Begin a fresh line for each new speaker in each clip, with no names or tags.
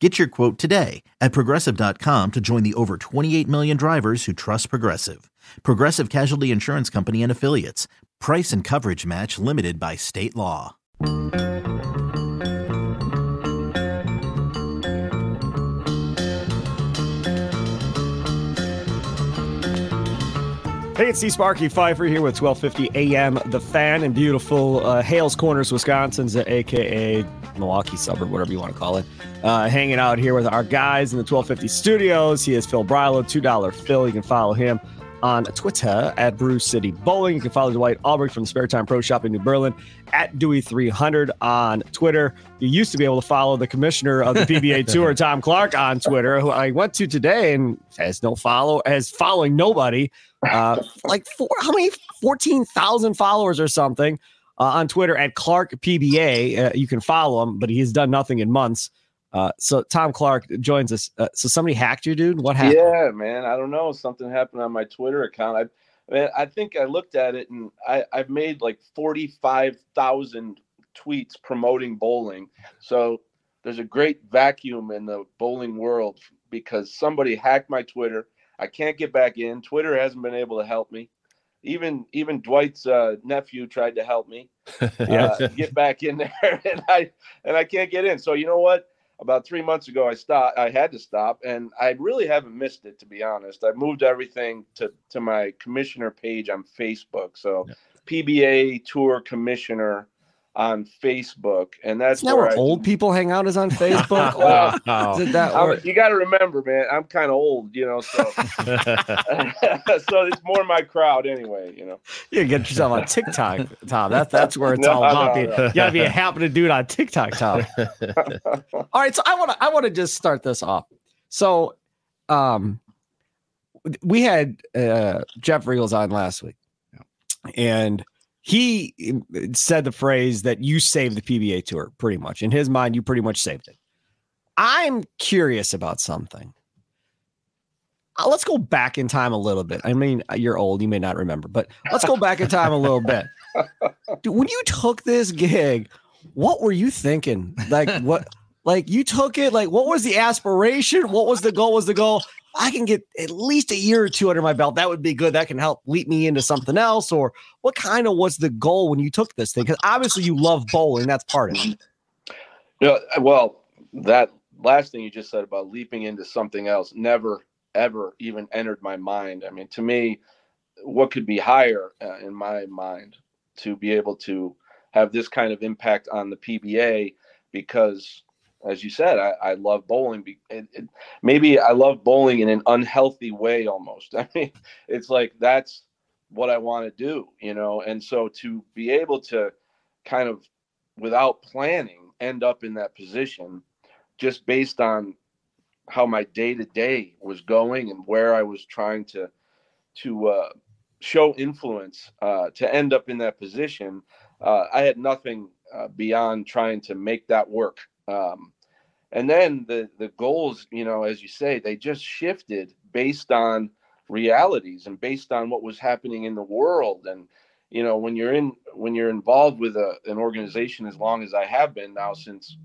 Get your quote today at progressive.com to join the over 28 million drivers who trust Progressive. Progressive Casualty Insurance Company and Affiliates. Price and coverage match limited by state law.
Hey, it's C Sparky Fifer here with 1250 AM The Fan in beautiful uh, Hales Corners, Wisconsin's aka Milwaukee suburb, whatever you want to call it. Uh, hanging out here with our guys in the 1250 studios. He is Phil Brylow, $2 Phil. You can follow him on Twitter at Brew City Bowling. You can follow Dwight Albrecht from the Spare Time Pro Shop in New Berlin at Dewey300 on Twitter. You used to be able to follow the commissioner of the PBA Tour, Tom Clark, on Twitter, who I went to today and has no follow, has following nobody. Uh, like four, how many? 14,000 followers or something uh, on Twitter at Clark PBA. Uh, you can follow him, but he has done nothing in months. Uh, so Tom Clark joins us. Uh, so somebody hacked you, dude. What happened?
Yeah, man. I don't know. Something happened on my Twitter account. I, man, I think I looked at it and I, I've made like forty-five thousand tweets promoting bowling. So there's a great vacuum in the bowling world because somebody hacked my Twitter. I can't get back in. Twitter hasn't been able to help me. Even even Dwight's uh, nephew tried to help me uh, get back in there, and I and I can't get in. So you know what? about three months ago, I stopped. I had to stop, and I really haven't missed it to be honest. I moved everything to to my commissioner page on Facebook. So, yeah. PBA Tour Commissioner on Facebook, and that's
Isn't where, old people hang out is on Facebook.
oh, that you got to remember, man, I'm kind of old, you know, so so it's more my crowd anyway, you know.
You get yourself on TikTok, Tom. That's that's where it's no, all about. No, no. You got to be a happening dude on TikTok, Tom. all right, so I want to I want to just start this off. So, um, we had uh, Jeff Richgels on last week, and he uh, said the phrase that you saved the PBA tour pretty much. In his mind, you pretty much saved it. I'm curious about something. Uh, let's go back in time a little bit. I mean, uh, you're old, you may not remember, but let's go back in time a little bit. Dude, when you took this gig, what were you thinking? Like what like you took it like what was the aspiration? What was the goal? Was the goal I can get at least a year or two under my belt, that would be good. That can help lead me into something else. Or what kind of was the goal when you took this thing? Because obviously you love bowling, that's part of it.
Yeah, well, that last thing you just said about leaping into something else never ever even entered my mind. I mean, to me, what could be higher uh, in my mind to be able to have this kind of impact on the PBA because as you said, I, I love bowling. It, it, maybe I love bowling in an unhealthy way almost. I mean, it's like that's what I want to do, you know. And so to be able to kind of without planning end up in that position just based on how my day to day was going and where I was trying to to uh, show influence uh, to end up in that position, uh, I had nothing uh, beyond trying to make that work. Um, and then the the goals you know as you say they just shifted based on realities and based on what was happening in the world. And you know when you're in when you're involved with a, an organization as long as I have been now since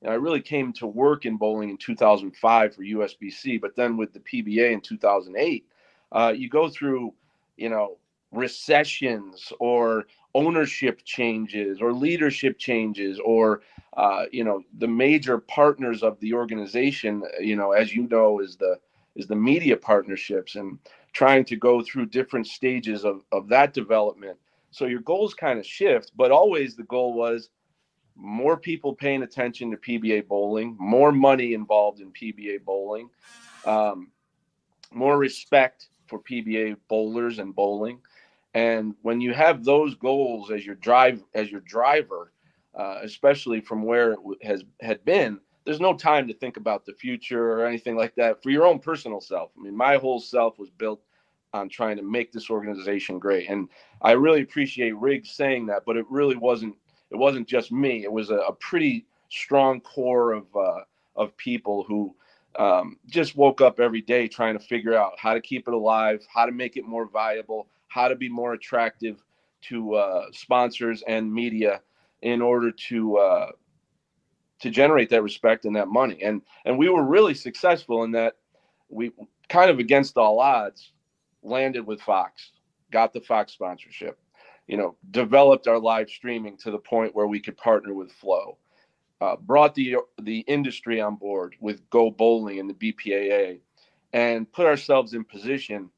you know, I really came to work in bowling in 2005 for USBC, but then with the PBA in 2008, uh, you go through you know recessions or ownership changes or leadership changes or uh, you know the major partners of the organization you know as you know is the is the media partnerships and trying to go through different stages of, of that development. So your goals kind of shift but always the goal was more people paying attention to pba bowling more money involved in pba bowling um, more respect for pba bowlers and bowling and when you have those goals as your drive as your driver, uh, especially from where it has had been, there's no time to think about the future or anything like that for your own personal self. I mean, my whole self was built on trying to make this organization great, and I really appreciate Riggs saying that. But it really wasn't. It wasn't just me. It was a, a pretty strong core of uh, of people who um, just woke up every day trying to figure out how to keep it alive, how to make it more viable, how to be more attractive to uh, sponsors and media in order to uh, to generate that respect and that money. And and we were really successful in that we kind of against all odds landed with Fox, got the Fox sponsorship, you know, developed our live streaming to the point where we could partner with Flo. Uh, brought the the industry on board with Go Bowling and the BPAA, and put ourselves in position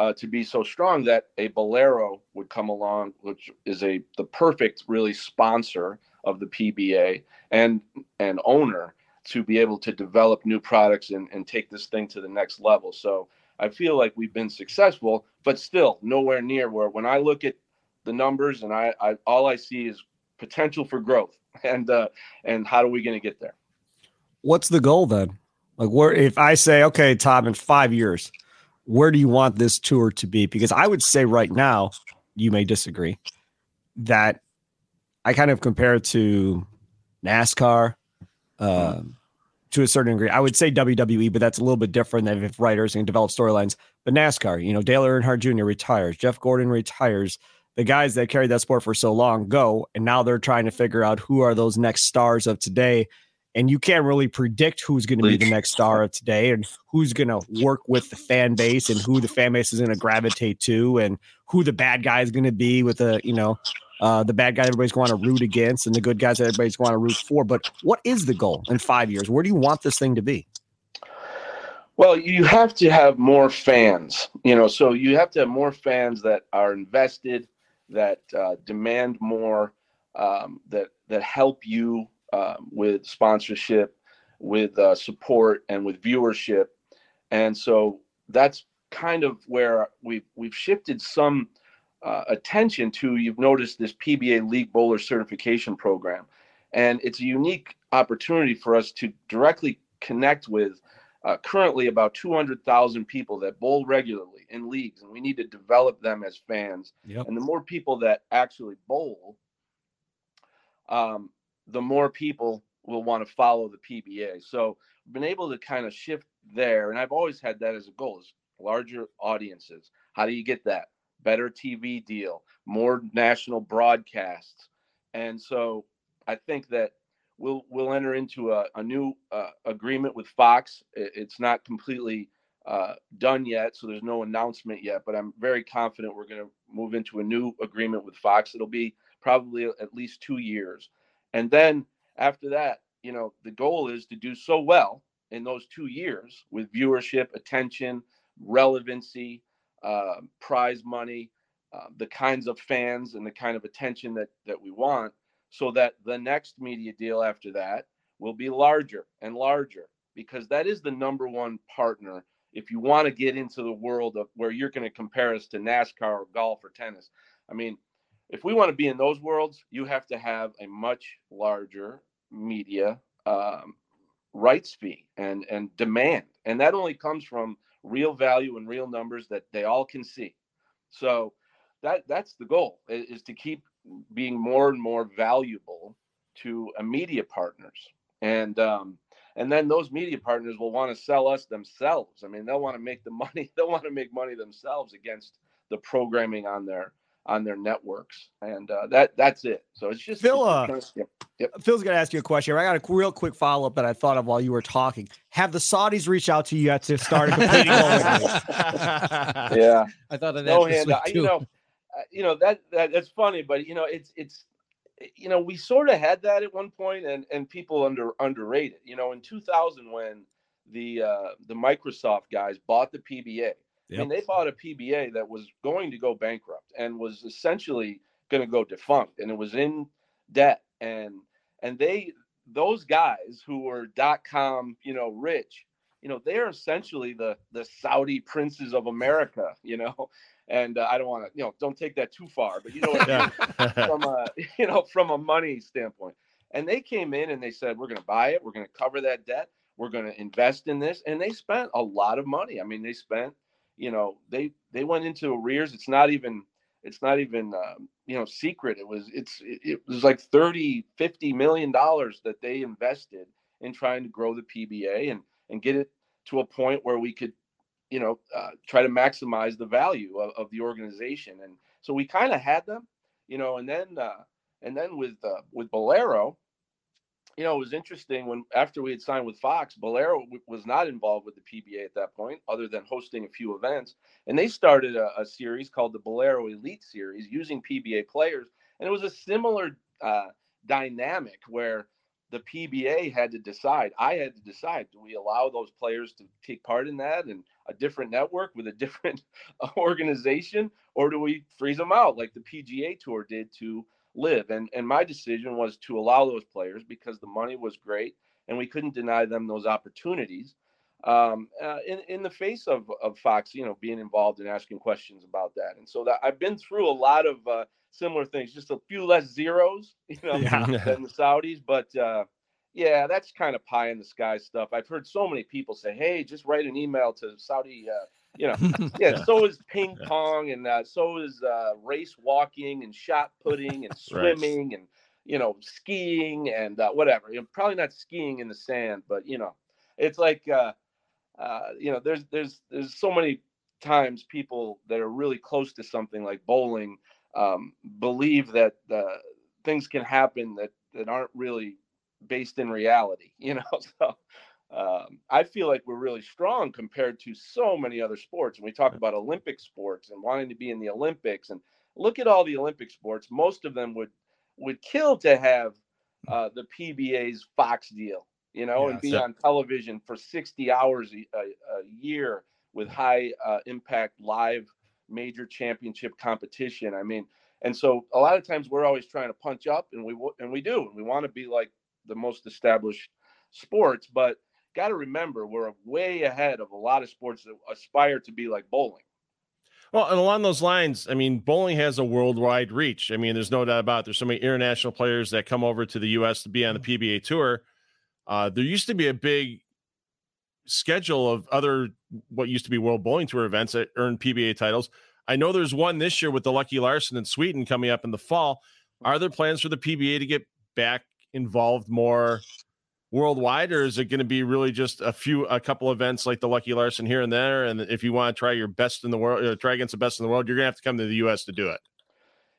uh, to be so strong that a Bowlero would come along, which is a the perfect really sponsor of the PBA and and owner to be able to develop new products and, and take this thing to the next level. So I feel like we've been successful, but still nowhere near where when I look at the numbers and I, I all I see is potential for growth and uh, and how are we going to get there?
What's the goal then? Like where if I say, okay, Tom, in five years, where do you want this tour to be? Because I would say right now, you may disagree, that I kind of compare it to NASCAR uh, to a certain degree. I would say WWE, but that's a little bit different than if writers can develop storylines. But NASCAR, you know, Dale Earnhardt Jr. retires, Jeff Gordon retires. The guys that carried that sport for so long go, and now they're trying to figure out who are those next stars of today and you can't really predict who's going to be the next star of today and who's going to work with the fan base and who the fan base is going to gravitate to and who the bad guy is going to be with the you know uh, the bad guy everybody's going to root against and the good guys that everybody's going to root for. But what is the goal in five years? Where do you want this thing to be?
Well you have to have more fans you know so you have to have more fans that are invested that uh, demand more um, that that help you um, with sponsorship, with uh, support, and with viewership. And so that's kind of where we've we've shifted some uh, attention to. You've noticed this PBA League Bowler Certification Program, and it's a unique opportunity for us to directly connect with uh, currently about 200,000 people that bowl regularly in leagues, and we need to develop them as fans. Yep. And the more people that actually bowl, um, the more people will want to follow the PBA. So I've been able to kind of shift there, and I've always had that as a goal: is larger audiences. How do you get that? Better TV deal, more national broadcasts, and so I think that we'll we'll enter into a, a new uh, agreement with Fox. It's not completely uh, done yet, so there's no announcement yet. But I'm very confident we're going to move into a new agreement with Fox. It'll be probably at least two years, and then after that, you know, the goal is to do so well in those two years with viewership, attention, relevancy, uh, prize money, uh, the kinds of fans and the kind of attention that that we want, so that the next media deal after that will be larger and larger because that is the number one partner if you want to get into the world of where you're going to compare us to NASCAR or golf or tennis. I mean, if we want to be in those worlds, you have to have a much larger media um, rights fee and and demand, and that only comes from real value and real numbers that they all can see. So that that's the goal is to keep being more and more valuable to a media partners. And um, and then those media partners will want to sell us themselves. I mean they'll want to make the money they'll want to make money themselves against the programming on their on their networks, and uh, that that's it. So it's just
Phil. Uh, yep, yep. Phil's gonna ask you a question. I got a real quick follow up that I thought of while you were talking. Have the Saudis reach out to you yet to start competing?
yeah,
I thought of that. No hand,
you know, uh, you know that, that that's funny, but you know it's it's you know we sort of had that at one point, and and people under underrated. You know, in 2000 when the uh, the Microsoft guys bought the PBA Yep. I mean, they bought a PBA that was going to go bankrupt and was essentially going to go defunct, and it was in debt. And and they those guys who were dot com, you know, rich, you know, they're essentially the the Saudi princes of America, you know. And uh, I don't want to, you know, don't take that too far, but you know, yeah. from a you know from a money standpoint. And they came in and they said, we're going to buy it, we're going to cover that debt, we're going to invest in this, and they spent a lot of money. I mean, they spent you know they they went into arrears. It's not even it's not even um, you know secret. It was it's it, it, was like 30 50 million dollars that they invested in trying to grow the pba and and get it to a point where we could you know uh, try to maximize the value of, of the organization. And so we kind of had them you know and then uh, and then with uh, with Bowlero you know, it was interesting when after we had signed with Fox, Bowlero was not involved with the PBA at that point, other than hosting a few events. And they started a, a series called the Bowlero Elite Series using PBA players. And it was a similar uh, dynamic where the PBA had to decide. I had to decide: do we allow those players to take part in that and a different network with a different organization, or do we freeze them out like the PGA Tour did to LIV. And and my decision was to allow those players because the money was great and we couldn't deny them those opportunities. Um, uh, in in the face of of Fox, you know, being involved and asking questions about that, and so that I've been through a lot of uh, similar things, just a few less zeros, you know, yeah. than the Saudis, but. Uh, yeah, that's kind of pie in the sky stuff. I've heard so many people say, "Hey, just write an email to Saudi uh, you know, yeah. So is ping pong, and uh, so is uh, race walking, and shot putting, and swimming, right. and you know, skiing, and uh, whatever. You know, probably not skiing in the sand, but you know, it's like, uh, uh, you know, there's there's there's so many times people that are really close to something like bowling um, believe that uh, things can happen that that aren't really based in reality. You know, so um, I feel like we're really strong compared to so many other sports. And we talk about Olympic sports and wanting to be in the Olympics. And look at all the Olympic sports. Most of them would would kill to have mm. uh, the PBA's Fox deal, you know, yeah, and be so- on television for 60 hours a, a, a year with high uh, impact live major championship competition. I mean, and so a lot of times we're always trying to punch up, and we and we do, and we want to be like the most established sports, but got to remember we're way ahead of a lot of sports that aspire to be like bowling.
Well, and along those lines, I mean, bowling has a worldwide reach. I mean, there's no doubt about it. There's so many international players that come over to the U.S. to be on the. PBA tour. Uh, there used to be a big schedule of other what used to be World Bowling Tour events that earned PBA titles. I know there's one this year with the Lucky Larsen in Sweden coming up in the fall. Are there plans for the PBA to get back involved more worldwide, or is it going to be really just a few, a couple events like the Lucky Larsen here and there? And if you want to try your best in the world, uh, try against the best in the world, you're going to have to come to the U.S. to do it.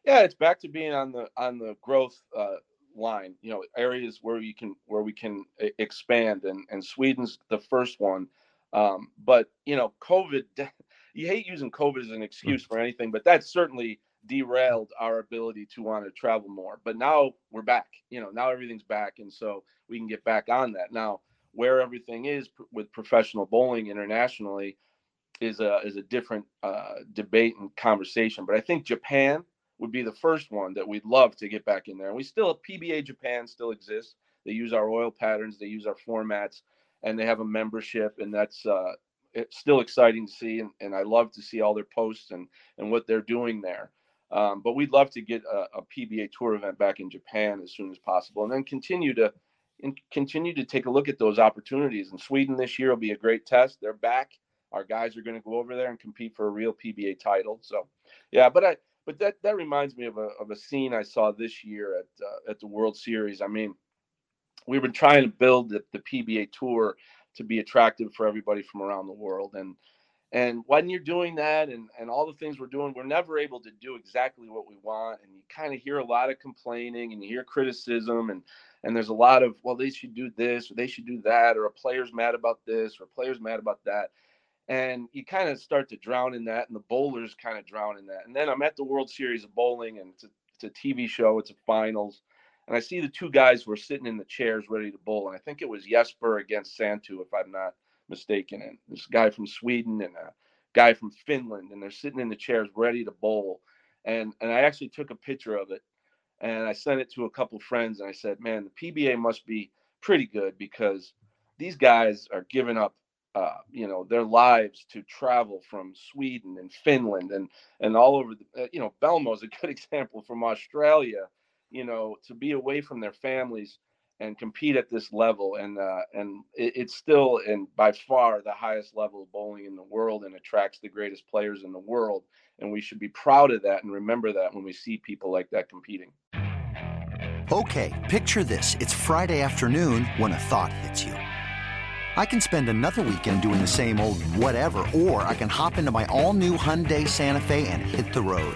Yeah, it's back to being on the on the growth uh, line. You know, areas where you can where we can expand, and and Sweden's the first one. Um, but you know, COVID. You hate using COVID as an excuse for anything, but that's certainly derailed our ability to want to travel more. But now we're back. You know, now everything's back, and so we can get back on that. Now, where everything is with professional bowling internationally is a is a different uh, debate and conversation. But I think Japan would be the first one that we'd love to get back in there. And we still PBA Japan still exists. They use our oil patterns, they use our formats, and they have a membership, and that's uh, it's still exciting to see. And, and I love to see all their posts and and what they're doing there. Um, but we'd love to get a, a, PBA tour event back in Japan as soon as possible, and then continue to and continue to take a look at those opportunities. And Sweden this year will be a great test. They're back. Our guys are going to go over there and compete for a real PBA title. So, yeah, but I but that that reminds me of a of a scene I saw this year at uh, at the World Series. I mean, we've been trying to build the, the PBA tour to be attractive for everybody from around the world, and And when you're doing that and, and all the things we're doing, we're never able to do exactly what we want. And you kind of hear a lot of complaining and you hear criticism and and there's a lot of, well, they should do this or they should do that, or a player's mad about this or a player's mad about that. And you kind of start to drown in that, and the bowlers kind of drown in that. And then I'm at the World Series of Bowling, and it's a, it's a TV show, it's a finals. And I see the two guys who are sitting in the chairs ready to bowl. And I think it was Jesper against Santtu, if I'm not mistaken. And this guy from Sweden and a guy from Finland, and they're sitting in the chairs ready to bowl. And and I actually took a picture of it and I sent it to a couple friends and I said, "Man, the PBA must be pretty good because these guys are giving up uh, you know their lives to travel from Sweden and Finland and and all over the uh, you know Belmo's a good example from Australia you know to be away from their families and compete at this level and uh, and it, it's still and by far the highest level of bowling in the world and attracts the greatest players in the world and we should be proud of that and remember that when we see people like that competing.
Okay picture this. It's friday afternoon when a thought hits you. I can spend another weekend doing the same old whatever or i can hop into my all-new hyundai santa fe and hit the road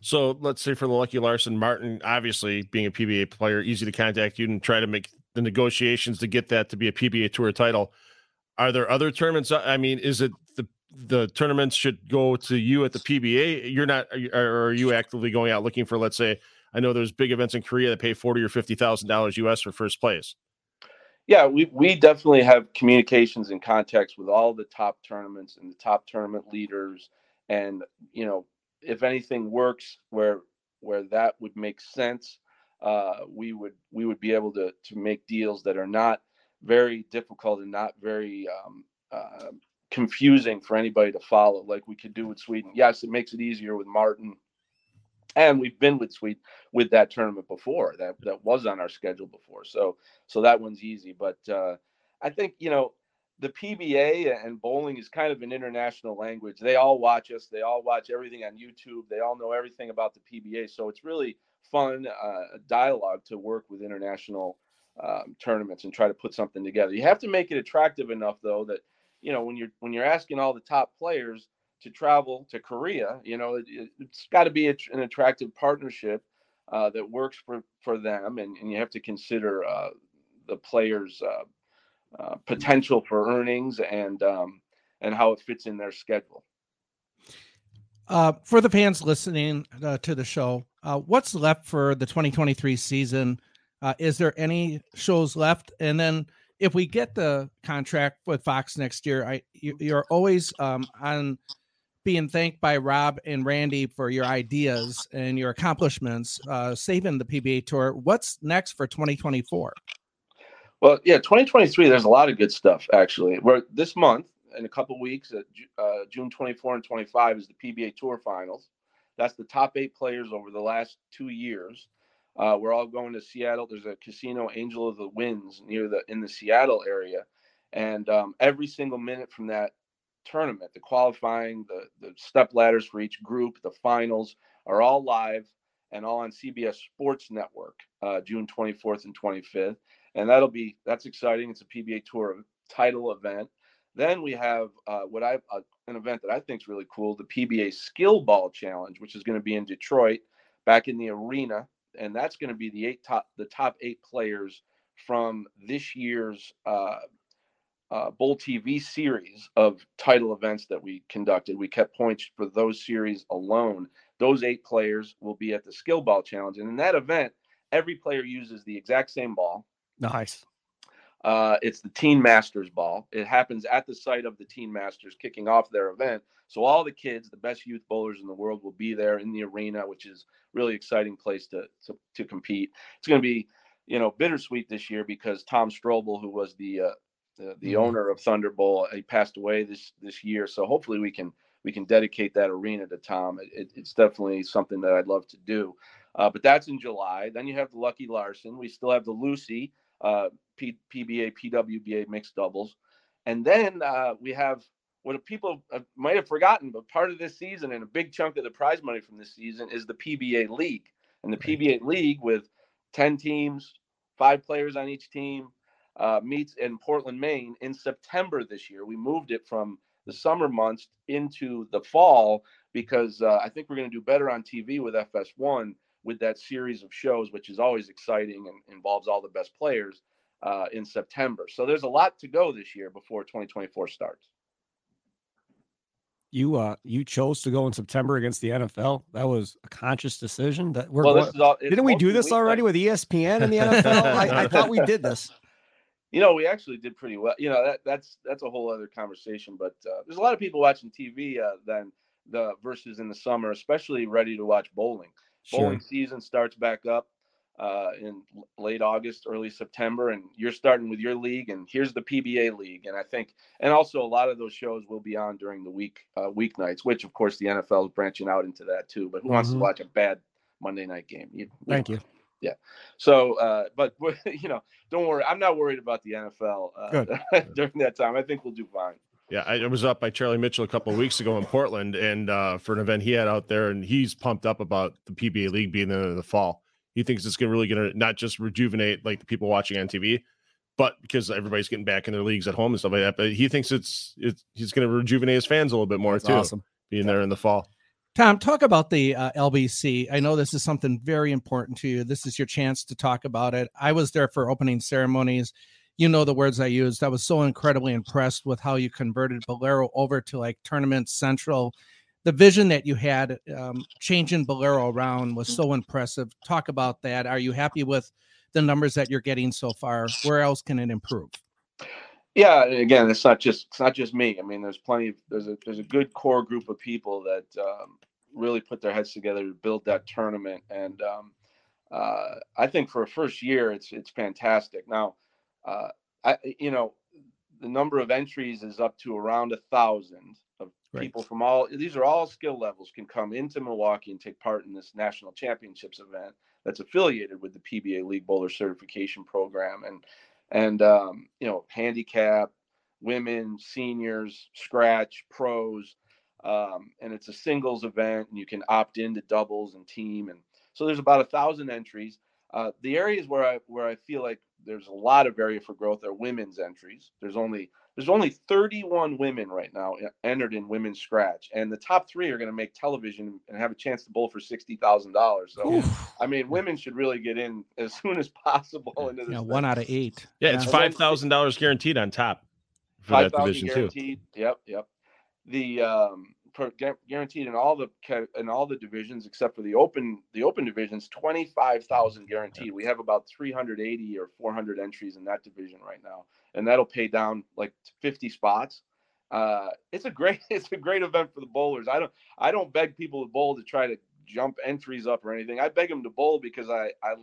So let's say for the Lucky Larsen, Martin, obviously being a PBA player, easy to contact you and try to make the negotiations to get that to be a PBA Tour title. Are there other tournaments? I mean, is it the the tournaments should go to you at the PBA? You're not, or are you actively going out looking for? Let's say, I know there's big events in Korea that pay forty or fifty thousand dollars US for first place.
Yeah, we we definitely have communications and contacts with all the top tournaments and the top tournament leaders, and you know if anything works where where that would make sense, uh, we would we would be able to to make deals that are not very difficult and not very um, uh, confusing for anybody to follow, like we could do with Sweden. Yes, it makes it easier with Martin, and we've been with Sweden with that tournament before. That that was on our schedule before, so so that one's easy. But uh, I think you know the PBA and bowling is kind of an international language. They all watch us. They all watch everything on YouTube. They all know everything about the PBA. So it's really fun uh, dialogue to work with international um, tournaments and try to put something together. You have to make it attractive enough, though, that you know when you're when you're asking all the top players to travel to Korea, you know it, has got to be a, an attractive partnership uh, that works for for them, and, and you have to consider uh, the players' uh, potential for earnings and um, and how it fits in their schedule.
Uh, for the fans listening uh, to the show, uh, what's left for the 2023 season? Uh, is there any shows left? And then, if we get the contract with Fox next year, I you, are always um, on being thanked by Rob and Randy for your ideas and your accomplishments, uh, saving the PBA tour. What's next for 2024?
Well, yeah, 2023. There's a lot of good stuff actually. Where this month, in a couple weeks, uh, June 24 and 25 is the PBA Tour Finals. That's the top eight players over the last two years. Uh, we're all going to Seattle. There's a casino, Angel of the Winds, near the in the Seattle area, and um, every single minute from that tournament, the qualifying, the the step ladders for each group, the finals are all live and all on CBS Sports Network, uh, June 24th and 25th and that'll be that's exciting. It's a PBA Tour title event. Then we have uh, what I uh, an event that I think is really cool, the PBA Skill Ball Challenge, which is going to be in Detroit, back in the arena, and that's going to be the eight top the top eight players from this year's uh, uh, Bowl TV series of title events that we conducted. We kept points for those series alone. Those eight players will be at the Skill Ball Challenge, and in that event, every player uses the exact same ball
Nice.
Uh, it's the Teen Masters Ball. It happens at the site of the Teen Masters kicking off their event. So all the kids, the best youth bowlers in the world, will be there in the arena, which is really exciting place to to, to compete. It's going to be, you know, bittersweet this year because Tom Strobel, who was the uh, the, the mm-hmm. owner of Thunder Bowl, he passed away this this year. So hopefully we can we can dedicate that arena to Tom. It, it, it's definitely something that I'd love to do. Uh, but that's in July. Then you have the Lucky Larsen. We still have the Lucy uh, P- PBA, PWBA mixed doubles. And then uh, we have what people might have forgotten, but part of this season and a big chunk of the prize money from this season is the PBA League. And the PBA League with 10 teams, five players on each team, uh, meets in Portland, Maine in September this year. We moved it from the summer months into the fall because uh, I think we're going to do better on TV with FS1 with that series of shows, which is always exciting and involves all the best players uh, in September. So there's a lot to go this year before 2024 starts.
You uh you chose to go in September against the NFL. That was a conscious decision. That we're
well,
going,
all,
didn't we do this already with ESPN and the NFL? I, I thought we did this.
You know, we actually did pretty well. You know, that that's that's a whole other conversation. But uh, there's a lot of people watching TV uh, then the versus in the summer, especially ready to watch bowling. Sure. Bowling season starts back up uh, in late August, early September, and you're starting with your league. And here's the PBA league, and I think, and also a lot of those shows will be on during the week uh, weeknights, which of course the NFL is branching out into that too. But who mm-hmm. wants to mm-hmm. watch a bad Monday night game?
You, you Thank know. you.
Yeah. So, uh, but you know, don't worry. I'm not worried about the NFL uh, during that time. I think we'll do fine.
Yeah, I was up by Charlie Mitchell a couple of weeks ago in Portland, and uh, for an event he had out there, and he's pumped up about the PBA league being in the fall. He thinks it's gonna really going to not just rejuvenate like the people watching on TV, but because everybody's getting back in their leagues at home and stuff like that. But he thinks it's it's he's going to rejuvenate his fans a little bit more That's too, awesome. being there in the fall.
Tom, talk about the uh, LBC. I know this is something very important to you. This is your chance to talk about it. I was there for opening ceremonies you know the words I used. I was so incredibly impressed with how you converted Bowlero over to like tournament central. The vision that you had um, changing Bowlero around was so impressive. Talk about that. Are you happy with the numbers that you're getting so far? Where else can it improve?
Yeah, again, it's not just it's not just me. I mean, there's plenty of there's a there's a good core group of people that um, really put their heads together to build that tournament, and um, uh, I think for a first year, it's it's fantastic. Now, uh, I, you know, the number of entries is up to around a thousand of right. people from all these are all skill levels can come into Milwaukee and take part in this national championships event that's affiliated with the PBA League Bowler Certification Program and and um, you know handicap, women, seniors, scratch, pros, um, and it's a singles event and you can opt into doubles and team and so there's about a thousand entries. Uh, the areas where I where I feel like there's a lot of area for growth are women's entries. There's only there's only 31 women right now entered in women's scratch, and the top three are going to make television and have a chance to bowl for sixty thousand dollars. So, Oof. I mean, women should really get in as soon as possible into this.
Yeah, one out of eight.
Yeah, it's five thousand dollars guaranteed on top
for that division guaranteed. too. Yep, yep. The um, guaranteed in all the in all the divisions except for the open the open divisions 25,000 guaranteed. We have about 380 or 400 entries in that division right now and that'll pay down like 50 spots. Uh, it's a great it's a great event for the bowlers. I don't I don't beg people to bowl to try to jump entries up or anything. I beg them to bowl because I I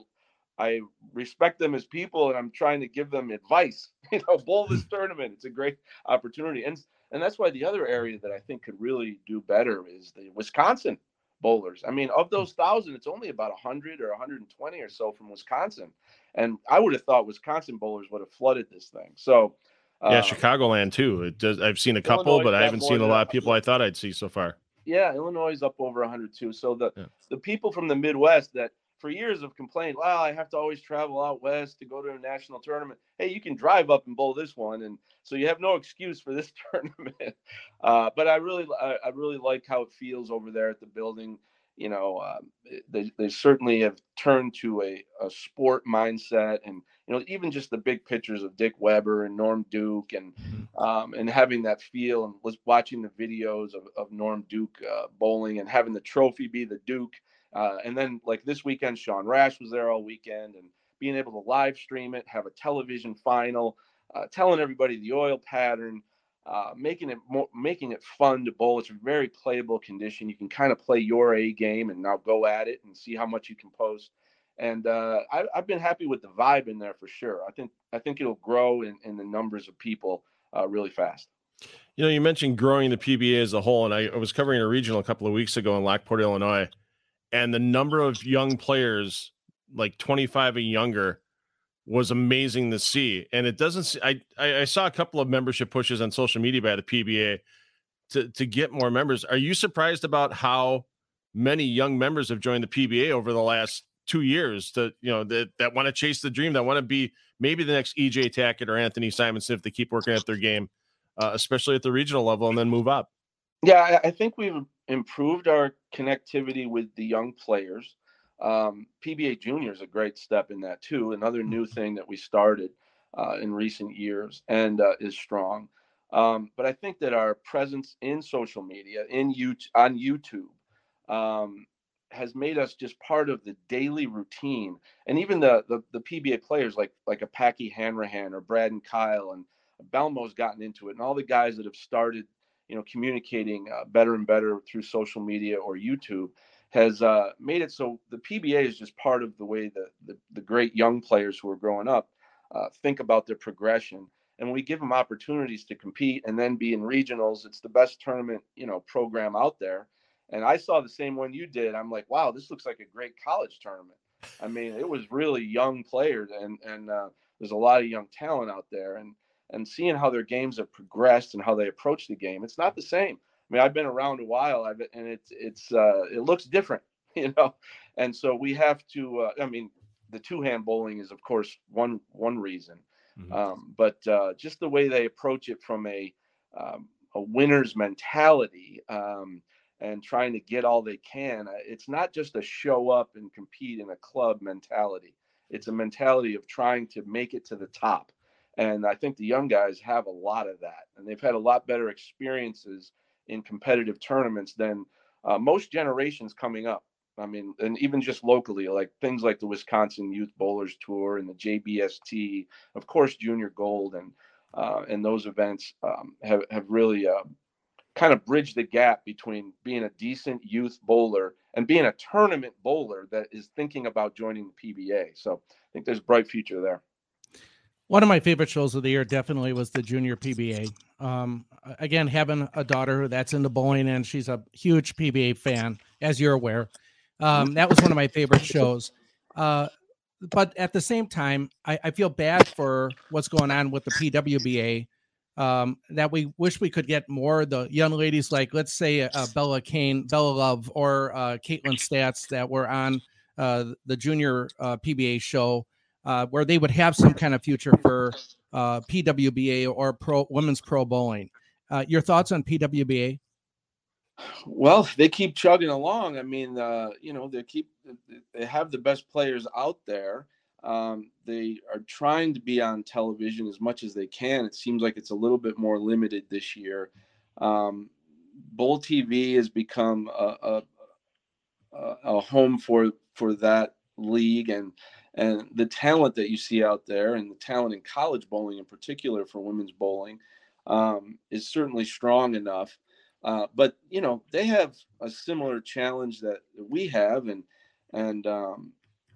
I respect them as people and I'm trying to give them advice. You know, bowl this tournament. It's a great opportunity. And and that's why the other area that I think could really do better is the Wisconsin bowlers. I mean, of those thousand, it's only about 100 or 120 or so from Wisconsin. And I would have thought Wisconsin bowlers would have flooded this thing. So,
yeah, uh, Chicagoland too. It does. I've seen a couple, but I haven't seen a lot of people I thought I'd see so far.
Yeah, Illinois is up over 100 too. So the yeah. the people from the Midwest that for years have complained, well, I have to always travel out west to go to a national tournament. Hey, you can drive up and bowl this one, and so you have no excuse for this tournament. Uh, but I really, I, I, really like how it feels over there at the building. You know, um, they, they certainly have turned to a, a sport mindset, and you know, even just the big pictures of Dick Weber and Norm Duke, and mm-hmm. um, and having that feel, and was watching the videos of, of Norm Duke uh, bowling, and having the trophy be the Duke uh, and then like this weekend, Sean Rash was there all weekend, and being able to live stream it, have a television final, uh, telling everybody the oil pattern, uh, making it more, making it fun to bowl. It's a very playable condition. You can kind of play your A game and now go at it and see how much you can post. And uh, I, have been happy with the vibe in there for sure. I think I think it'll grow in, in the numbers of people uh, really fast.
You know, you mentioned growing the PBA as a whole, and I, I was covering a regional a couple of weeks ago in Lockport, Illinois, and the number of young players, like 25 and younger, was amazing to see. And it doesn't. I I saw a couple of membership pushes on social media by the PBA to to get more members. Are you surprised about how many young members have joined the PBA over the last two years? To you know that that want to chase the dream, that want to be maybe the next EJ Tackett or Anthony Simonsen if they keep working at their game, uh, especially at the regional level, and then move up.
Yeah, I think we've improved our connectivity with the young players. Um, PBA Junior is a great step in that too. Another new mm-hmm. thing that we started uh, in recent years and uh, is strong. Um, but I think that our presence in social media, in you on YouTube, um, has made us just part of the daily routine. And even the, the the, PBA players like like a Packy Hanrahan or Brad and Kyle and Belmo's gotten into it, and all the guys that have started, you know, communicating uh, better and better through social media or YouTube has uh, made it so the PBA is just part of the way that the, the great young players who are growing up uh, think about their progression. And we give them opportunities to compete and then be in regionals. It's the best tournament, you know, program out there. And I saw the same one you did. I'm like, wow, this looks like a great college tournament. I mean, it was really young players, and and uh, there's a lot of young talent out there. And and seeing how their games have progressed and how they approach the game, it's not the same. I mean, I've been around a while, I've, and it's it's uh, it looks different, you know. And so we have to. Uh, I mean, the two hand bowling is of course one one reason, mm-hmm. um, but uh, just the way they approach it from a um, a winner's mentality um, and trying to get all they can. Uh, it's not just a show up and compete in a club mentality. It's a mentality of trying to make it to the top. And I think the young guys have a lot of that, and they've had a lot better experiences in competitive tournaments than uh, most generations coming up. I mean, and even just locally, like things like the Wisconsin Youth Bowlers Tour and the JBST, of course, Junior Gold, and uh, and those events um, have have really uh, kind of bridged the gap between being a decent youth bowler and being a tournament bowler that is thinking about joining the PBA. So I think there's a bright future there.
One of my favorite shows of the year definitely was the Junior PBA. Um, again, having a daughter that's into bowling and she's a huge PBA fan, as you're aware. Um, that was one of my favorite shows. Uh, but at the same time, I, I, feel bad for what's going on with the PWBA. Um, that we wish we could get more the young ladies like, let's say, uh, Bella Kane, Bella Love, or uh, Caitlin Stats that were on uh, the junior uh, PBA show uh, where they would have some kind of future for uh, PWBA or pro women's pro bowling. Uh, your thoughts on PWBA?
Well, they keep chugging along. I mean, uh, you know, they keep they have the best players out there. Um, they are trying to be on television as much as they can. It seems like it's a little bit more limited this year. Um, Bowl TV has become a, a, a home for for that league, and and the talent that you see out there and the talent in college bowling in particular for women's bowling um, is certainly strong enough. Uh, but you know they have a similar challenge that we have and and um,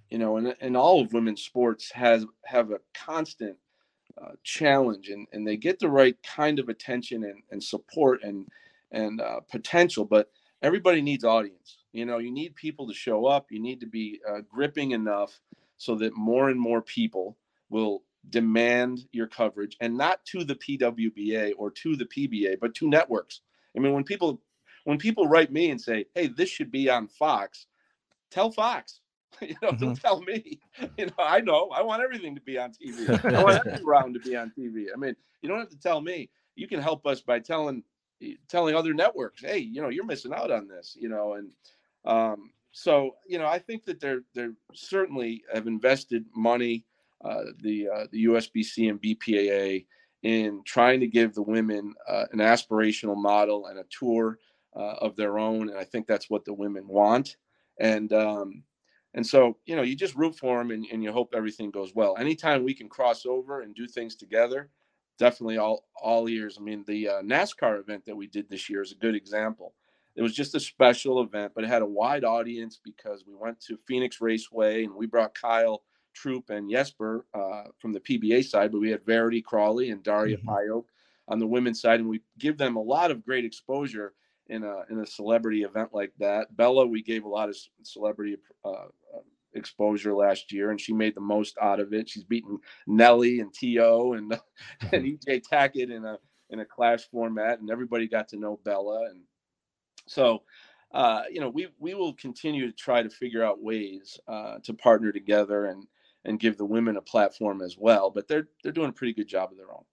you know and, and all of women's sports has have a constant uh, challenge and, and they get the right kind of attention and, and support and and uh, potential but everybody needs audience. You know you need people to show up. You need to be uh, gripping enough so that more and more people will demand your coverage and not to the PWBA or to the PBA, but to networks. I mean, when people when people write me and say, "Hey, this should be on Fox," tell Fox. You know, mm-hmm. don't tell me. You know, I know. I want everything to be on TV. I want every round to be on TV. I mean, you don't have to tell me. You can help us by telling telling other networks, "Hey, you know, you're missing out on this." You know, and um, so you know, I think that they're they're certainly have invested money, uh, the uh, the USBC and BPAA in trying to give the women uh, an aspirational model and a tour uh, of their own, and I think that's what the women want. And um, and so you know you just root for them and, and you hope everything goes well. Anytime we can cross over and do things together, definitely all all ears. I mean, the uh, NASCAR event that we did this year is a good example. It was just a special event, but it had a wide audience because we went to Phoenix Raceway and we brought Kyle Troup and Jesper uh, from the PBA side, but we had Verity Crawley and Daria mm on the women's side, and we give them a lot of great exposure in a in a celebrity event like that. Bella, we gave a lot of celebrity uh, uh exposure last year, and she made the most out of it. She's beaten Nelly and To and and EJ Tackett in a in a clash format, and everybody got to know Bella. And so, uh, you know, we we will continue to try to figure out ways uh, to partner together and and give the women a platform as well. But they're they're doing a pretty good job of their own.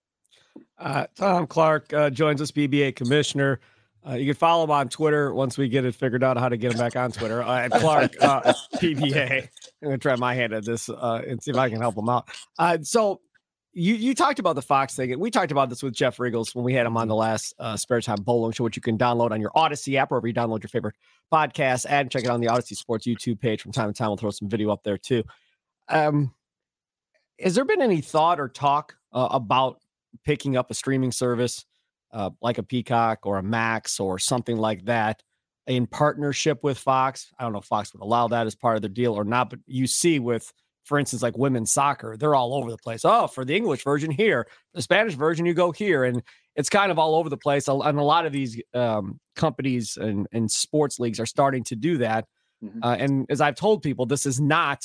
Uh, Tom Clark uh, joins us, PBA commissioner. Uh, you can follow him on Twitter once we get it figured out how to get him back on Twitter uh, at Clark uh, PBA. I'm gonna try my hand at this uh, and see if I can help him out. Uh, so you you talked about the Fox thing, we talked about this with Jeff Richgels when we had him on the last uh, Spare Time Bowling Show, which you can download on your Audacy app, wherever you download your favorite podcast, and check it on the Audacy Sports YouTube page from time to time. We'll throw some video up there too. Um, has there been any thought or talk about picking up a streaming service? uh, like a Peacock or a Max or something like that in partnership with Fox. I don't know if Fox would allow that as part of their deal or not, but you see with, for instance, like women's soccer, they're all over the place. Oh, for the English version here, the Spanish version, you go here. And it's kind of all over the place. And a lot of these um, companies and, and sports leagues are starting to do that. Mm-hmm. Uh, and as I've told people, this is not,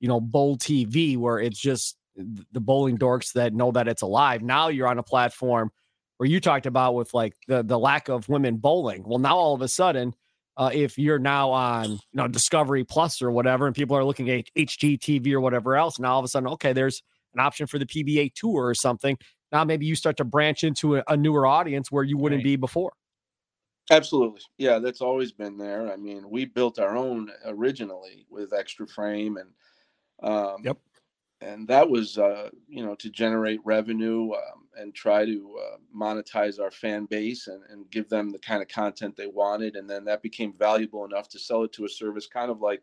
you know, bowl TV where it's just the bowling dorks that know that it's alive. Now you're on a platform where you talked about with like the the lack of women bowling. Well, now all of a sudden, uh, if you're now on you know Discovery Plus or whatever, and people are looking at HGTV or whatever else, now all of a sudden, okay, there's an option for the PBA tour or something. Now maybe you start to branch into a, a newer audience where you wouldn't right. be before.
Absolutely. Yeah, that's always been there. I mean, we built our own originally with Xtra Frame and um,
yep
and that was uh, you know to generate revenue um, and try to uh, monetize our fan base and, and give them the kind of content they wanted and then that became valuable enough to sell it to a service kind of like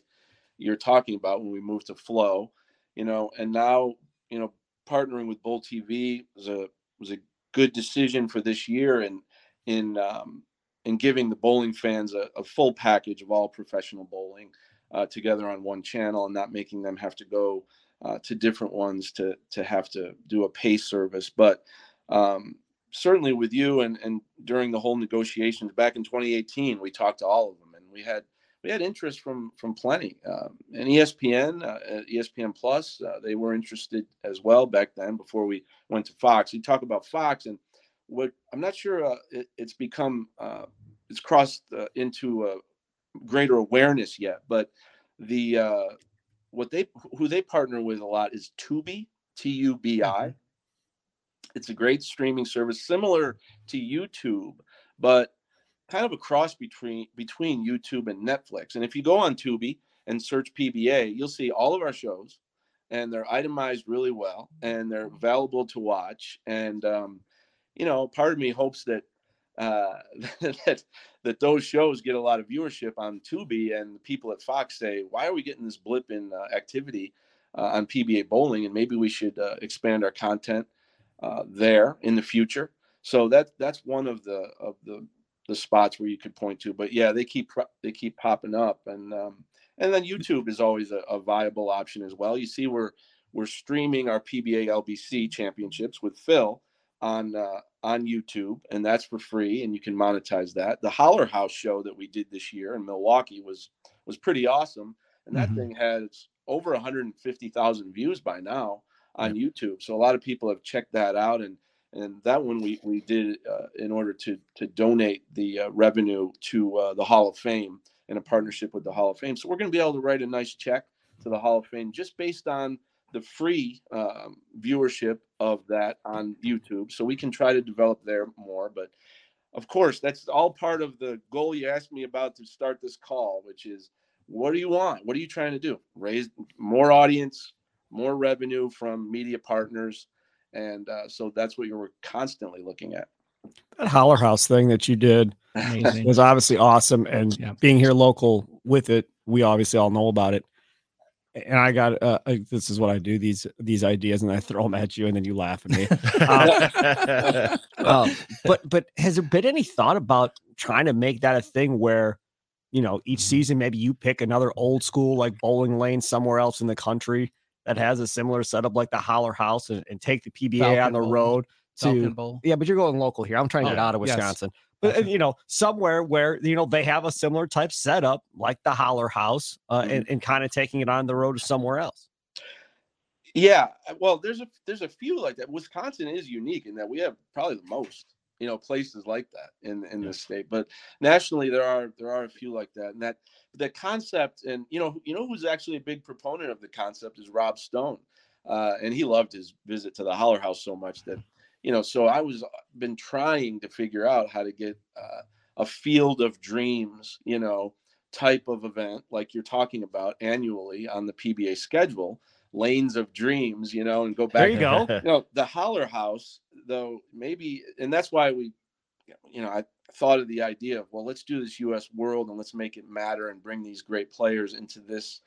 you're talking about when we moved to Flo you know and now you know partnering with bowl tv was a was a good decision for this year and in um, in giving the bowling fans a, a full package of all professional bowling uh, together on one channel and not making them have to go uh, to different ones to to have to do a pay service. But um, certainly with you and and during the whole negotiations back in 2018, we talked to all of them, and we had we had interest from from plenty. Um, and ESPN, uh, ESPN Plus, uh, they were interested as well back then before we went to Fox. You talk about Fox, and what I'm not sure uh, it, it's become uh, it's crossed uh, into greater awareness yet, but the what they who they partner with a lot is Tubi, T U B I. Mm-hmm. It's a great streaming service similar to YouTube, but kind of a cross between between YouTube and Netflix. And if you go on Tubi and search PBA, you'll see all of our shows, and they're itemized really well, and they're available to watch. And um, you know, part of me hopes that uh, that that those shows get a lot of viewership on Tubi, and people at Fox say, "Why are we getting this blip in uh, activity uh, on PBA bowling? And maybe we should uh, expand our content uh, there in the future." So that that's one of the of the the spots where you could point to. But yeah, they keep they keep popping up, and um, and then YouTube is always a, a viable option as well. You see, we're we're streaming our PBA LBC championships with Phil on uh, on YouTube, and that's for free, and you can monetize that. The Holler House show that we did this year in Milwaukee was was pretty awesome, and that mm-hmm. thing has over 150,000 views by now on yeah. YouTube. So a lot of people have checked that out, and and that one we we did uh, in order to to donate the uh, revenue to uh, the Hall of Fame in a partnership with the Hall of Fame. So we're going to be able to write a nice check to the Hall of Fame just based on the free um, viewership of that on YouTube. So we can try to develop there more. But of course, that's all part of the goal you asked me about to start this call, which is what do you want? What are you trying to do? Raise more audience, more revenue from media partners. And uh, so that's what you're constantly looking at.
That Holler House thing that you did Amazing. was obviously awesome. And yeah. being here local with it, we obviously all know about it. And I got uh, this is what I do these these ideas and I throw them at you and then you laugh at me. uh, uh, but but has there been any thought about trying to make that a thing where you know each mm-hmm. season maybe you pick another old school like bowling lane somewhere else in the country that has a similar setup like the Holler House and, and take the PBA Falcon on the Bowl. road to yeah, but you're going local here. I'm trying to oh, get out of Wisconsin. Yes. But you know, somewhere where you know they have a similar type setup like the Holler House, uh, mm-hmm. and, and kind of taking it on the road to somewhere else.
Yeah, well, there's a there's a few like that. Wisconsin is unique in that we have probably the most you know places like that in in yeah. the state but nationally there are there are a few like that and that the concept and you know you know who's actually a big proponent of the concept is rob stone uh, and he loved his visit to the holler house so much that you know so i was uh, been trying to figure out how to get uh, a field of dreams you know type of event like you're talking about annually on the pba schedule lanes of dreams you know and go back
there you go.
You know the holler house though maybe and that's why we you know i thought of the idea of well let's do this us world and let's make it matter and bring these great players into this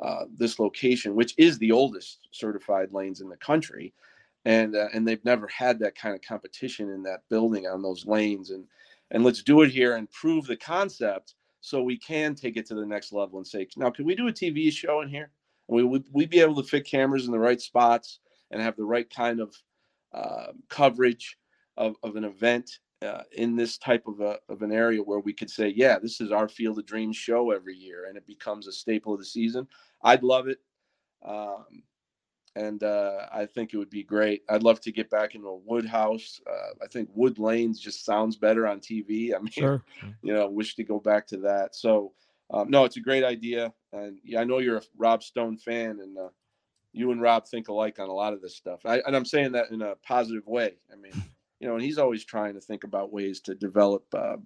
uh, this location which is the oldest certified lanes in the country and uh, and they've never had that kind of competition in that building on those lanes and and let's do it here and prove the concept so we can take it to the next level and say now can we do a tv show in here? We would we be able to fit cameras in the right spots and have the right kind of uh, coverage of, of an event uh, in this type of, a, of an area where we could say yeah this is our field of dreams show every year and it becomes a staple of the season. I'd love it um, and uh, I think it would be great. I'd love to get back into a wood house. Uh, I think wood lanes just sounds better on TV. I mean, sure. you know, wish to go back to that. So, um, no, it's a great idea, and yeah, I know you're a Rob Stone fan, and uh, you and Rob think alike on a lot of this stuff. I, and I'm saying that in a positive way. I mean, you know, and he's always trying to think about ways to develop, uh,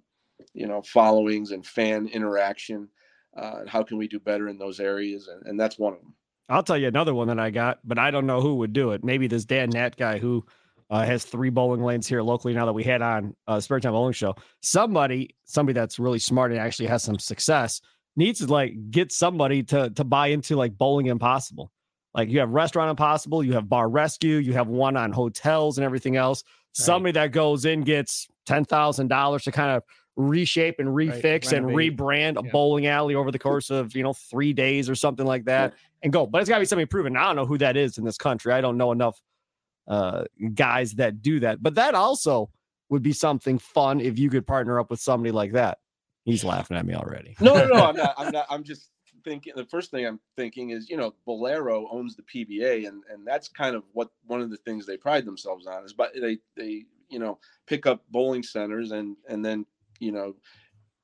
you know, followings and fan interaction. Uh, and how can we do better in those areas? And, and that's one of them.
I'll tell you another one that I got, but I don't know who would do it. Maybe this Dan Nat guy who uh, has three bowling lanes here locally now that we had on uh, Spare Time Bowling Show. Somebody, somebody that's really smart and actually has some success needs to like get somebody to to buy into like Bowling Impossible. Like you have Restaurant Impossible, you have Bar Rescue, you have one on hotels and everything else. Right. Somebody that goes in gets ten thousand dollars to kind of reshape and refix right. and rebrand a yeah. bowling alley over the course of you know three days or something like that and go but it's got to be something proven. I don't know who that is in this country. I don't know enough uh, guys that do that. But that also would be something fun if you could partner up with somebody like that. He's laughing at me already.
No no no i'm not i'm not i'm just thinking the first thing i'm thinking is you know Bowlero owns the pba and and that's kind of what one of the things they pride themselves on is but they they you know pick up bowling centers and and then you know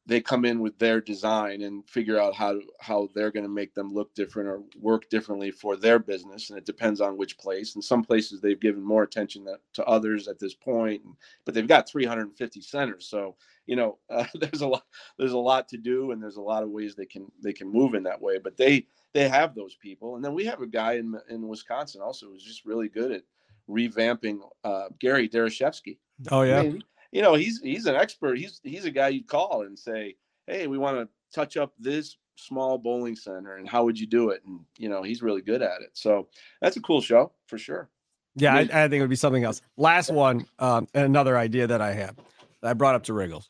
they come in with their design and figure out how how they're going to make them look different or work differently for their business and it depends on which place and some places they've given more attention to others at this point but they've got 350 centers so you know uh, there's a lot there's a lot to do and there's a lot of ways they can they can move in that way but they they have those people and then we have a guy in in Wisconsin also who's just really good at revamping uh, Gary Darashevsky.
Oh yeah. I mean,
you know, he's he's an expert. He's he's a guy you'd call and say, "Hey, we want to touch up this small bowling center, and how would you do it?" And you know, he's really good at it. So that's a cool show for sure.
Yeah, I, I think it would be something else. Last one, um, another idea that I have that I brought up to Richgels.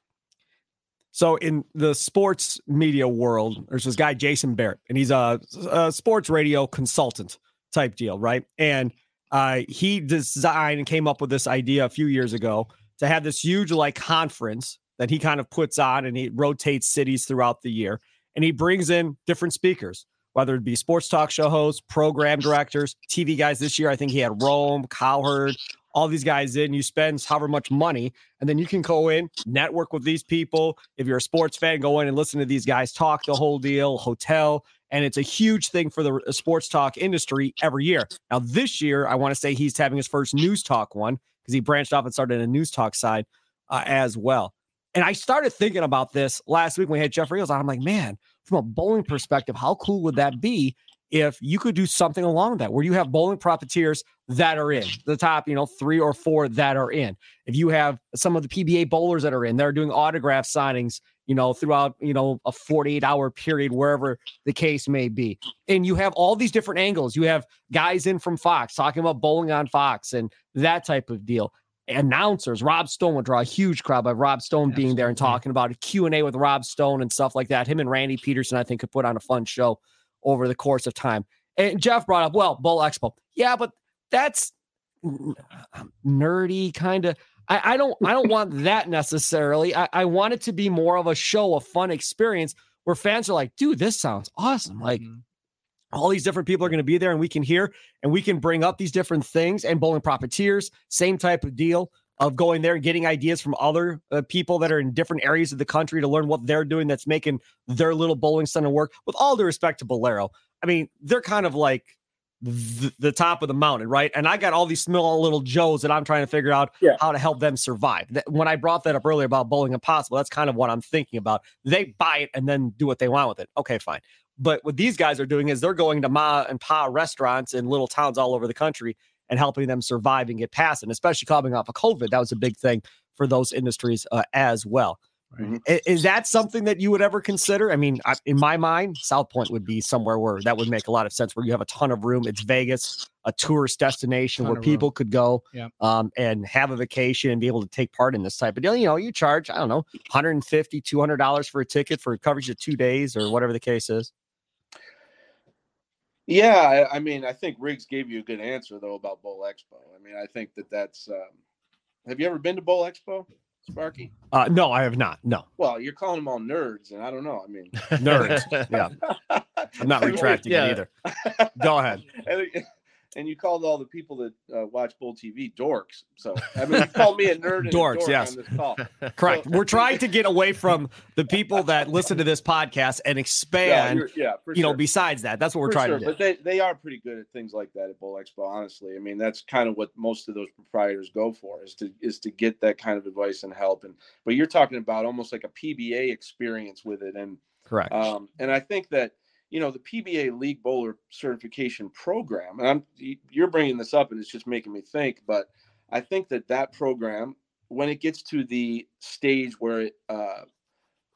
So in the sports media world, there's this guy Jason Barrett, and he's a, a sports radio consultant type deal, right? And uh, he designed and came up with this idea a few years ago to have this huge like conference that he kind of puts on and he rotates cities throughout the year. And he brings in different speakers whether it be sports talk show hosts program directors tv guys. This year i think he had rome cowherd all these guys in. You spend however much money and then you can go in network with these people. If you're a sports fan go in and listen to these guys talk the whole deal hotel. And it's a huge thing for the uh, sports talk industry every year. Now this year i want to say he's having his first news talk one because he branched off and started a news talk side uh, as well. And I started thinking about this last week when we had Jeff Richgels on. I'm like, man, from a bowling perspective, how cool would that be if you could do something along that where you have bowling proprietors that are in the top, you know, three or four that are in. If you have some of the PBA bowlers that are in, they're doing autograph signings you know, throughout, you know, a 48 hour period, wherever the case may be. And you have all these different angles. You have guys in from Fox talking about bowling on Fox and that type of deal. Announcers, Rob Stone would draw a huge crowd by Rob Stone Absolutely. being there and talking about a Q&A with Rob Stone and stuff like that. Him and Randy Pedersen, I think, could put on a fun show over the course of time. And Jeff brought up, well, Bowl Expo. Yeah, but that's uh, nerdy kind of I, I, don't I don't want that necessarily. I, I, want it to be more of a show, a fun experience where fans are like, dude, this sounds awesome. Like mm-hmm. all these different people are going to be there and we can hear and we can bring up these different things and bowling proprietors, same type of deal of going there and getting ideas from other uh, people that are in different areas of the country to learn what they're doing that's making their little bowling center work. With all due respect to Bowlero. I mean, they're kind of like the, the, top of the mountain, right? And I got all these small little Joes that I'm trying to figure out yeah. how to help them survive. When I brought that up earlier about bowling impossible, that's kind of what I'm thinking about. They buy it and then do what they want with it. Okay, fine. But what these guys are doing is they're going to ma and pa restaurants in little towns all over the country and helping them survive and get past it. And especially coming off of COVID, that was a big thing for those industries uh, as well. Right. Is that something that you would ever consider? I mean, in my mind, South Point would be somewhere where that would make a lot of sense, where you have a ton of room. It's Vegas, a tourist destination where people room. could go um, and have a vacation and be able to take part in this type of deal. You know, you charge, I don't know, 150 $200 for a ticket for coverage of two days or whatever the case is.
Yeah, I, I mean, I think Riggs gave you a good answer though about Bowl Expo. I mean, I think that that's. Um, have you ever been to Bowl Expo? Sparky?
Uh, no, I have not. No.
Well, you're calling them all nerds, and I don't know. I mean,
nerds. yeah. I'm not retracting yeah. it either. Go ahead
and you called all the people that uh, watch Bowl TV dorks. So I mean, you called me a nerd. dorks, a yes.
Correct. So, We're trying to get away from the people that listen to this podcast and expand. Yeah, yeah you sure. know. Besides that, that's what we're for trying sure. to
do. But they they are pretty good at things like that at Bowl Expo. Honestly, I mean, that's kind of what most of those proprietors go for is to is to get that kind of advice and help. And but you're talking about almost like a PBA experience with it, and
correct.
Um, and I think that you know the PBA League Bowler Certification Program. And I'm you're bringing this up, and it's just making me think. But I think that that program, when it gets to the stage where it uh,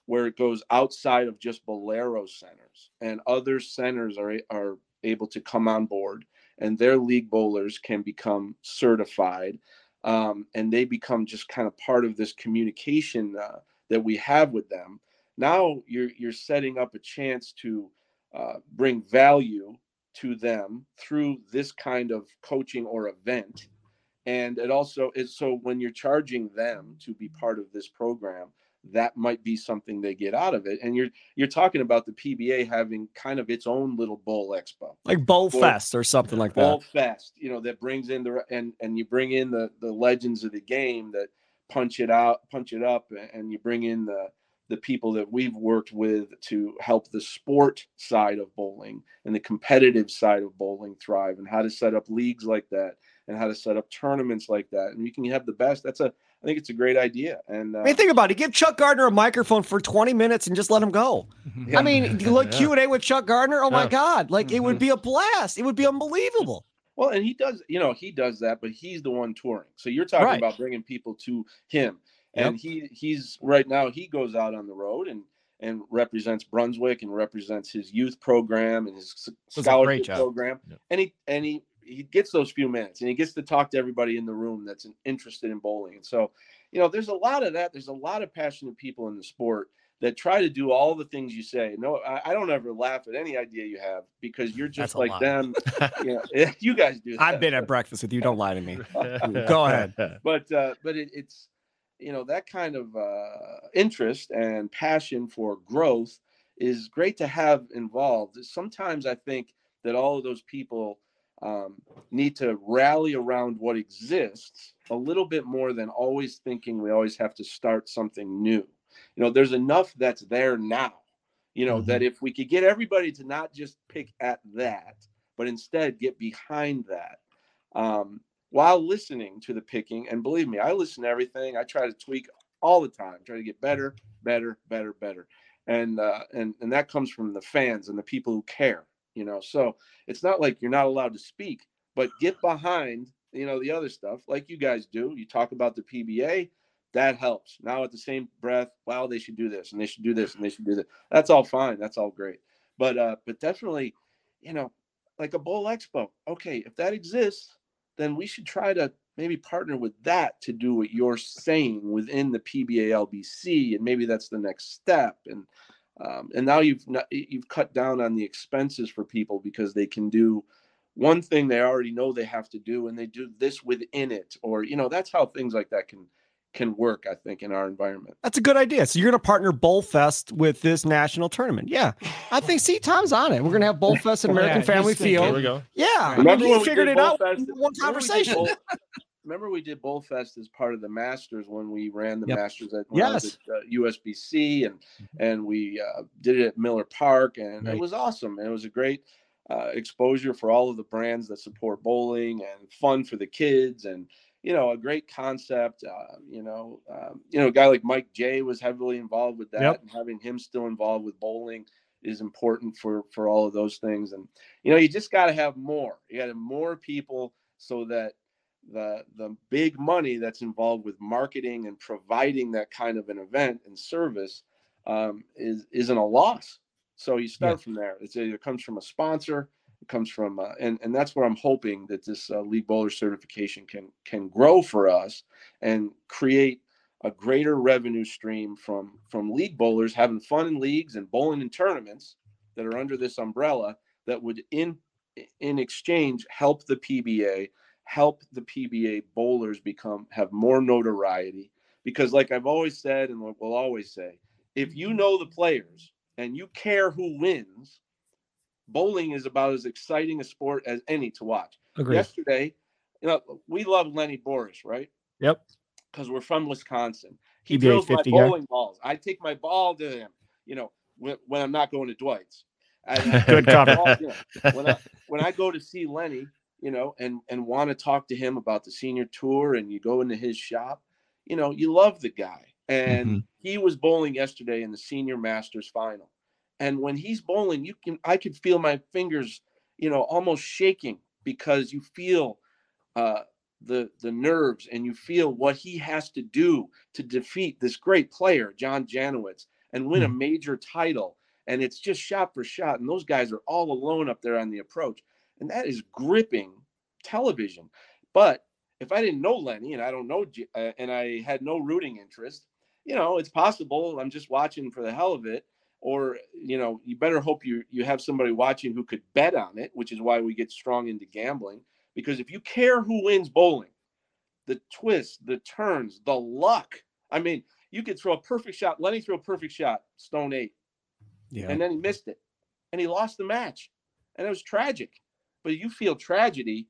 where it goes outside of just Bowlero centers, and other centers are are able to come on board, and their league bowlers can become certified, um, and they become just kind of part of this communication uh, that we have with them. Now you're you're setting up a chance to uh, bring value to them through this kind of coaching or event. And it also is so when you're charging them to be part of this program that might be something they get out of it. And you're you're talking about the pba having kind of its own little bowl expo.
Like bowl, bowl fest or something like
bowl
that.
Bowl fest you know that brings in the and and you bring in the the legends of the game that punch it out punch it up and you bring in the the people that we've worked with to help the sport side of bowling and the competitive side of bowling thrive and how to set up leagues like that and how to set up tournaments like that and you can have the best that's a i think it's a great idea and
uh, I mean, think about it give chuck gardner a microphone for 20 minutes and just let him go yeah. i mean look yeah. q&a with chuck gardner oh my god like mm-hmm. it would mm-hmm. be a blast it would be unbelievable
well and he does you know he does that but he's the one touring so you're talking right. about bringing people to him and yep. he he's right now he goes out on the road and and represents Brunswick and represents his youth program and his scholarship program. Yep. And he and he he gets those few minutes and he gets to talk to everybody in the room that's interested in bowling. And so, you know, there's a lot of that. There's a lot of passionate people in the sport that try to do all the things you say. No, I, I don't ever laugh at any idea you have because you're just like them. you, know, you guys do.
That. I've been at breakfast with you. Don't lie to me. Go ahead.
But uh, but it, it's you know that kind of uh, interest and passion for growth is great to have involved sometimes i think that all of those people um, need to rally around what exists a little bit more than always thinking we always have to start something new you know there's enough that's there now you know mm-hmm. that if we could get everybody to not just pick at that but instead get behind that um, while listening to the picking. And believe me, I listen to everything. I try to tweak all the time, try to get better, better, better, better. And uh, and and that comes from the fans and the people who care, you know. So it's not like you're not allowed to speak, but get behind, you know, the other stuff like you guys do. You talk about the PBA, that helps. Now at the same breath, wow, they should do this and they should do this and they should do that. That's all fine. That's all great. But uh, but definitely, you know, like a bowl expo. Okay, if that exists, then we should try to maybe partner with that to do what you're saying within the PBA LBC, and maybe that's the next step. And um, and now you've not, you've cut down on the expenses for people because they can do one thing they already know they have to do, and they do this within it, or you know that's how things like that can can work, I think, in our environment.
That's a good idea. So you're going to partner Bowlfest with this national tournament. Yeah. I think, see, Tom's on it. We're going to have Bowlfest at American yeah, Family Field. There we go. Yeah. Remember I mean, figured it out one conversation.
Bull, remember we did Bowlfest as part of the Masters when we ran the yep. Masters at, yes. at uh, USBC and, mm-hmm. and we uh, did it at Miller Park and right. it was awesome. And it was a great uh, exposure for all of the brands that support bowling and fun for the kids and, you know, a great concept. Uh, you know, um, you know, a guy like Mike J was heavily involved with that, yep. and having him still involved with bowling is important for for all of those things. And you know, you just got to have more. You got to have more people so that the the big money that's involved with marketing and providing that kind of an event and service um, is isn't a loss. So you start yeah. from there. It's either comes from a sponsor it comes from, uh, and and that's what I'm hoping that this uh, league bowler certification can can grow for us and create a greater revenue stream from from league bowlers having fun in leagues and bowling in tournaments that are under this umbrella that would in in exchange help the PBA help the PBA bowlers become have more notoriety. Because like I've always said and will always say if you know the players and you care who wins bowling is about as exciting a sport as any to watch. Agreed. Yesterday, you know, we love Lennie Boresch, right?
Yep.
Because we're from Wisconsin. He throws my bowling guy. balls. I take my ball to him, you know, when, when I'm not going to Dwight's.
I, Good cover.
You know, when, I, when I go to see Lenny, you know, and and want to talk to him about the senior tour, and you go into his shop, you know, you love the guy. And mm-hmm. he was bowling yesterday in the senior masters final and when he's bowling you can i could feel my fingers you know almost shaking because you feel uh, the the nerves and you feel what he has to do to defeat this great player john Janawicz, and win mm-hmm. a hmm. major title and it's just shot for shot and those guys are all alone up there on the approach and that is gripping television but if i didn't know lenny and i don't know uh, and i had no rooting interest you know it's possible i'm just watching for the hell of it or you know you better hope you you have somebody watching who could bet on it which is why we get strong into gambling. Because if you care who wins bowling the twists the turns the luck i mean you could throw a perfect shot lenny threw a perfect shot stone eight. Yeah. And then he missed it. And he lost the match. And it was tragic. But you feel tragedy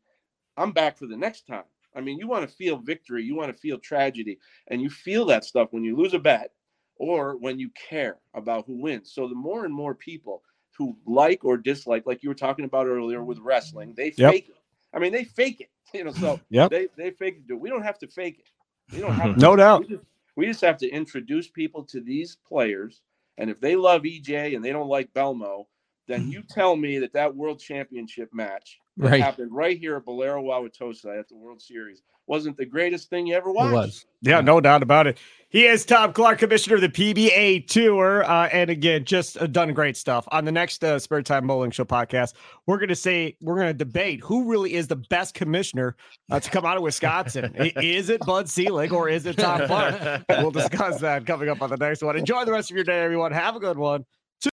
i'm back for the next time. I mean you want to feel victory you want to feel tragedy. And you feel that stuff when you lose a bet or when you care about who wins. So the more and more people who like or dislike, like you were talking about earlier with wrestling, they yep. fake it. I mean, they fake it. You know, so yep. they they fake it. We don't have to fake it. We don't have
to, no doubt.
We just, we just have to introduce people to these players, and if they love EJ and they don't like Belmo, then mm-hmm. you tell me that that World Championship match that right. happened right here at Bowlero Wauwatosa at the World Series wasn't the greatest thing you ever watched. It was.
Yeah, no doubt about it. He is Tom Clark, commissioner of the PBA Tour, uh, and again, just uh, done great stuff. On the next uh, Spare Time Bowling Show podcast, we're going to say we're going to debate who really is the best commissioner uh, to come out of Wisconsin. is it Bud Selig or is it Tom Clark? we'll discuss that coming up on the next one. Enjoy the rest of your day, everyone. Have a good one.